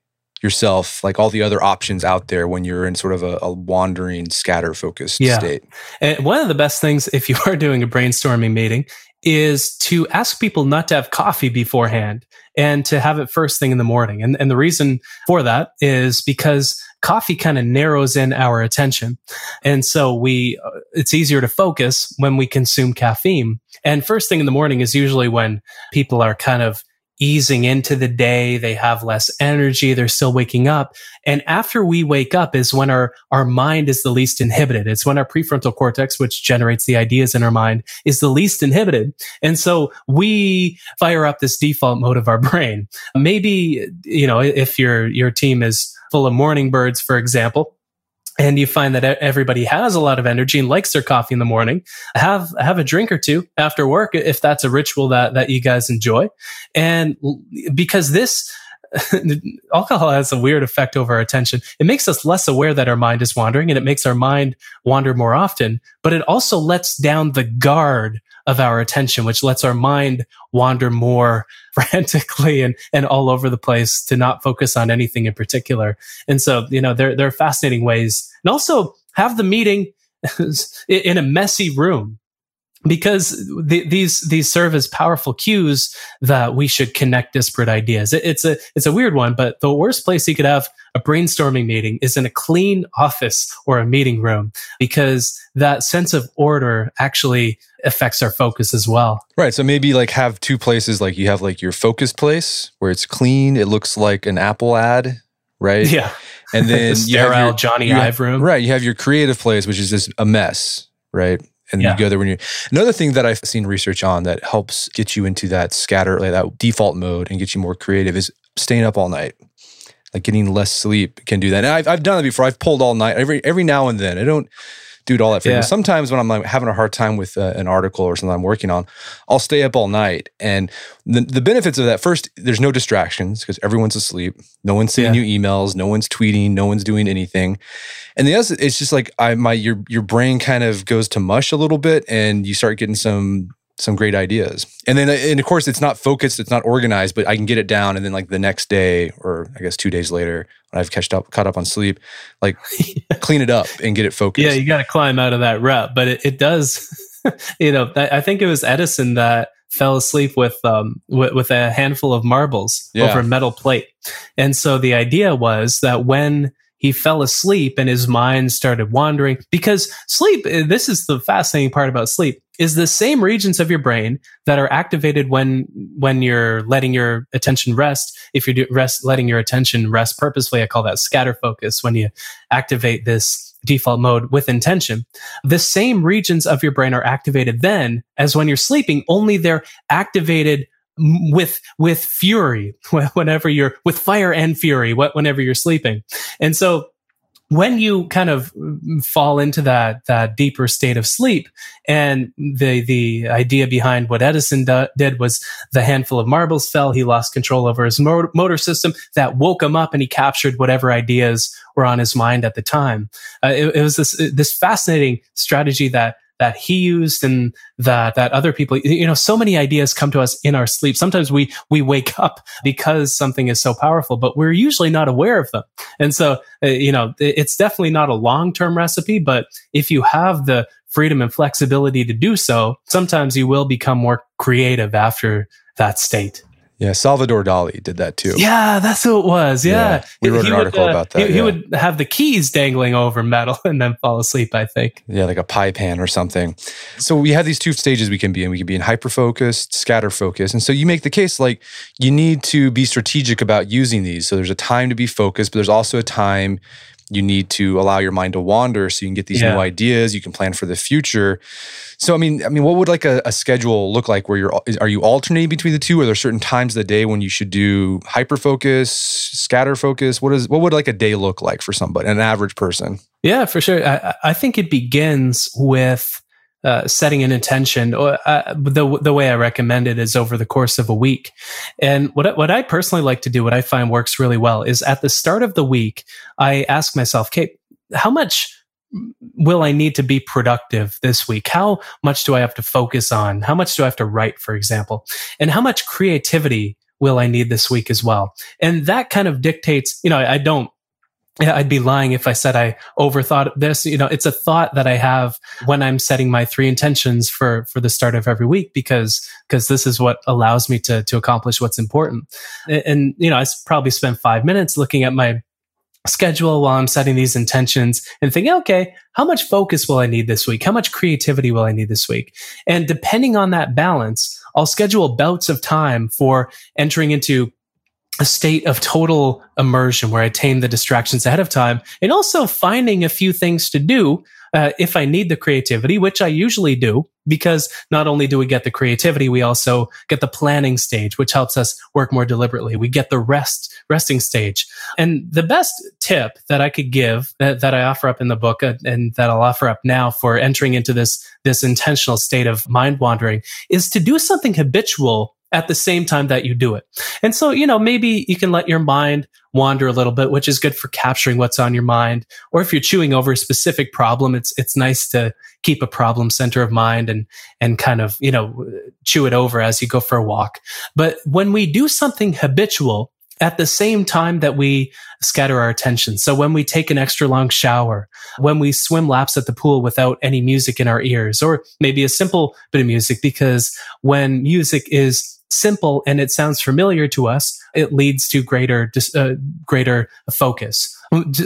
yourself like all the other options out there when you're in sort of a, a wandering scatter focused yeah. state. And one of the best things if you are doing a brainstorming meeting is to ask people not to have coffee beforehand and to have it first thing in the morning. And, and the reason for that is because coffee kind of narrows in our attention. And so we uh, it's easier to focus when we consume caffeine. And first thing in the morning is usually when people are kind of easing into the day. They have less energy. They're still waking up. And after we wake up is when our, our mind is the least inhibited. It's when our prefrontal cortex, which generates the ideas in our mind, is the least inhibited. And so we fire up this default mode of our brain. Maybe, you know, if your, your team is full of morning birds, for example, and you find that everybody has a lot of energy and likes their coffee in the morning. Have have a drink or two after work if that's a ritual that that you guys enjoy. And because this alcohol has a weird effect over our attention. It makes us less aware that our mind is wandering and it makes our mind wander more often, but it also lets down the guard of our attention, which lets our mind wander more frantically and, and all over the place to not focus on anything in particular. And so, you know, there, there are fascinating ways and also have the meeting in a messy room because these these serve as powerful cues that we should connect disparate ideas. It, it's a it's a weird one, but the worst place you could have a brainstorming meeting is in a clean office or a meeting room because that sense of order actually affects our focus as well. Right. So maybe like have two places like you have like your focus place where it's clean, it looks like an Apple ad, right? Yeah. And then the sterile you have your, Jony Ive room. Right. You have your creative place, which is just a mess, right? And yeah. you go there when you another thing that i've seen research on that helps get you into that scatter like that default mode and get you more creative is staying up all night. Like getting less sleep can do that. And i've, I've done it before. I've pulled all night every every now and then. I don't it all that frequently. Yeah. Sometimes when I'm like having a hard time with uh, an article or something I'm working on, I'll stay up all night. And the, the benefits of that first, there's no distractions because everyone's asleep. No one's sending yeah. you emails. No one's tweeting. No one's doing anything. And the other, it's just like I my your your brain kind of goes to mush a little bit, and you start getting some some great ideas. And then, and of course, it's not focused, it's not organized, but I can get it down. And then, like the next day, or I guess two days later, when I've catched up, caught up on sleep, like clean it up and get it focused. Yeah, you got to climb out of that rut, but it, it does. you know, I think it was Edison that fell asleep with um with, with a handful of marbles yeah. over a metal plate, and so the idea was that when he fell asleep and his mind started wandering. Because sleep eh, this is the fascinating part about sleep is the same regions of your brain that are activated when when you're letting your attention rest if you're rest letting your attention rest purposefully i call that scatter focus when you activate this default mode with intention, the same regions of your brain are activated then as when you're sleeping, only they're activated with with fury whenever you're with fire and fury whenever you're sleeping. And so when you kind of fall into that that deeper state of sleep and the the idea behind what edison do, did was the handful of marbles fell he lost control over his motor, motor system that woke him up and he captured whatever ideas were on his mind at the time. Uh, it, it was this this fascinating strategy that that he used and that that other people you know so many ideas come to us in our sleep. Sometimes we we wake up because something is so powerful but we're usually not aware of them. And so uh, you know it's definitely not a long-term recipe but if you have the freedom and flexibility to do so sometimes you will become more creative after that state yeah, Salvador Dali did that too. Yeah, that's who it was. Yeah, yeah we wrote he an article would, uh, about that. He, yeah. he, would have the keys dangling over metal and then fall asleep. I think. Yeah, like a pie pan or something. So we have these two stages we can be in. We can be in hyper focused, scatter focused, and so you make the case like you need to be strategic about using these. So there's a time to be focused, but there's also a time you need to allow your mind to wander so you can get these yeah. new ideas you can plan for the future. So i mean i mean what would like a, a, schedule look like where you're are you alternating between the two? Are there certain times of the day when you should do hyper focus scatter focus? What is what would like a day look like for somebody an average person? Yeah for sure. I, I think it begins with uh, setting an intention. Uh, the the way I recommend it is over the course of a week. And what what I personally like to do, what I find works really well, is at the start of the week, I ask myself, "Kate, how much?" will I need to be productive this week? How much do I have to focus on? How much do I have to write, for example? And how much creativity will I need this week as well? And that kind of dictates, you know, I don't I'd be lying if I said I overthought this. You know, it's a thought that I have when I'm setting my three intentions for for the start of every week because because this is what allows me to to accomplish what's important. And, and you know, I probably spend five minutes looking at my schedule while I'm setting these intentions and thinking, okay, how much focus will I need this week? How much creativity will I need this week? And depending on that balance, I'll schedule bouts of time for entering into a state of total immersion where I tame the distractions ahead of time and also finding a few things to do uh, if I need the creativity, which I usually do, because not only do we get the creativity, we also get the planning stage, which helps us work more deliberately. We get the rest, resting stage. And the best tip that I could give that, that I offer up in the book uh, and that I'll offer up now for entering into this, this intentional state of mind wandering is to do something habitual at the same time that you do it. And so, you know, maybe you can let your mind wander a little bit, which is good for capturing what's on your mind. Or if you're chewing over a specific problem, it's, it's nice to keep a problem center of mind and, and kind of, you know, chew it over as you go for a walk. But when we do something habitual, at the same time that we scatter our attention. So when we take an extra long shower, when we swim laps at the pool without any music in our ears, or maybe a simple bit of music, because when music is simple and it sounds familiar to us, it leads to greater, uh, greater focus.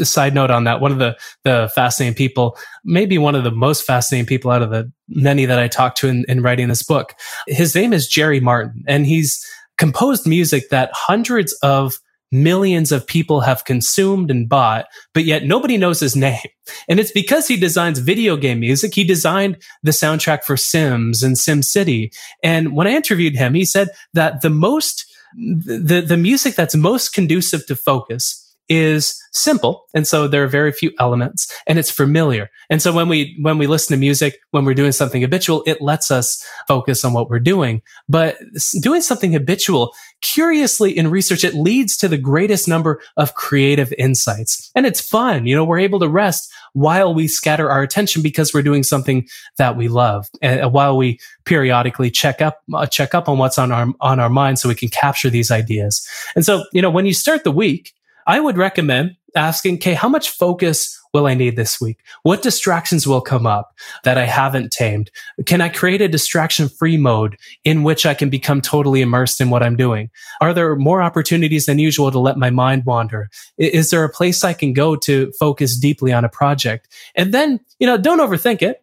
Side note on that, one of the, the fascinating people, maybe one of the most fascinating people out of the many that I talked to in, in writing this book, his name is Jerry Martin and he's composed music that hundreds of millions of people have consumed and bought, but yet nobody knows his name. And it's because he designs video game music. He designed the soundtrack for Sims and Sim City. And when I interviewed him, he said that the most, the, the music that's most conducive to focus is simple and so there are very few elements and it's familiar. And so when we when we listen to music when we're doing something habitual it lets us focus on what we're doing. But doing something habitual curiously in research it leads to the greatest number of creative insights. And it's fun you know we're able to rest while we scatter our attention because we're doing something that we love and while we periodically check up uh, check up on what's on our on our mind so we can capture these ideas. And so you know when you start the week I would recommend asking, okay, how much focus will I need this week? What distractions will come up that I haven't tamed? Can I create a distraction free mode in which I can become totally immersed in what I'm doing? Are there more opportunities than usual to let my mind wander? Is there a place I can go to focus deeply on a project? And then, you know, don't overthink it,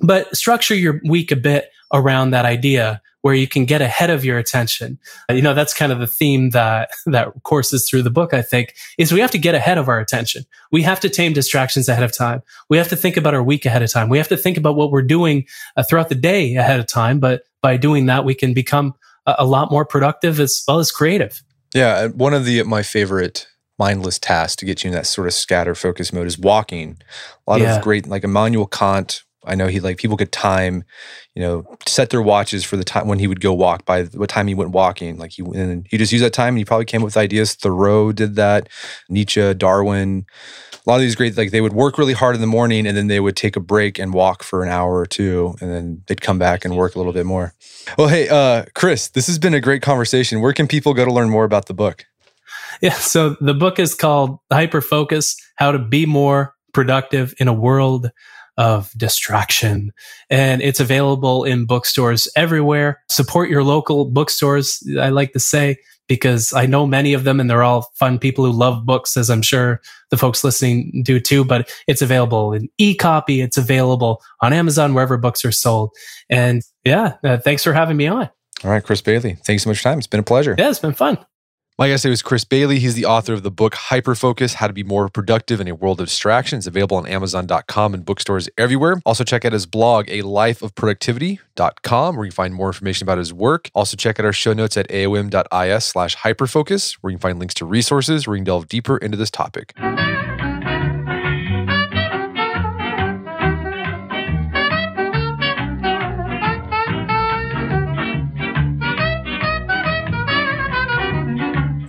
but structure your week a bit around that idea where you can get ahead of your attention. Uh, you know, that's kind of the theme that, that courses through the book, I think, is we have to get ahead of our attention. We have to tame distractions ahead of time. We have to think about our week ahead of time. We have to think about what we're doing uh, throughout the day ahead of time. But by doing that, we can become a, a lot more productive as well as creative. Yeah. One of the, my favorite mindless tasks to get you in that sort of scatter focus mode is walking. A lot yeah. of great, like Immanuel Kant I know he like people could time, you know, set their watches for the time when he would go walk by what time he went walking. Like he and he just used that time and he probably came up with ideas. Thoreau did that, Nietzsche, Darwin. A lot of these great like they would work really hard in the morning and then they would take a break and walk for an hour or two and then they'd come back and work a little bit more. Well, hey, uh, Chris, this has been a great conversation. Where can people go to learn more about the book? Yeah, so the book is called Hyper Focus: How to Be More Productive in a World of distraction. And it's available in bookstores everywhere. Support your local bookstores, I like to say, because I know many of them and they're all fun people who love books, as I'm sure the folks listening do too. But it's available in e copy, it's available on Amazon, wherever books are sold. And yeah, uh, thanks for having me on. All right, Chris Bailey. Thanks so much for time. It's been a pleasure. Yeah, it's been fun. My guest today was Chris Bailey. He's the author of the book Hyperfocus How to Be More Productive in a World of Distractions, available on Amazon.com and bookstores everywhere. Also, check out his blog, A Life of Productivity.com, where you can find more information about his work. Also, check out our show notes at aom.is slash hyperfocus, where you can find links to resources where you can delve deeper into this topic.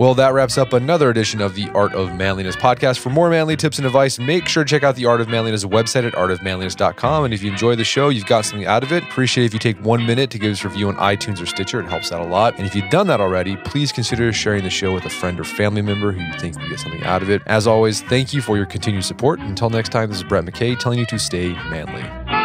Well, that wraps up another edition of the Art of Manliness podcast. For more manly tips and advice, make sure to check out the Art of Manliness website at artofmanliness.com. And if you enjoy the show, you've got something out of it, appreciate if you take one minute to give us a review on iTunes or Stitcher. It helps out a lot. And if you've done that already, please consider sharing the show with a friend or family member who you think will get something out of it. As always, thank you for your continued support. Until next time, this is Brett McKay telling you to stay manly.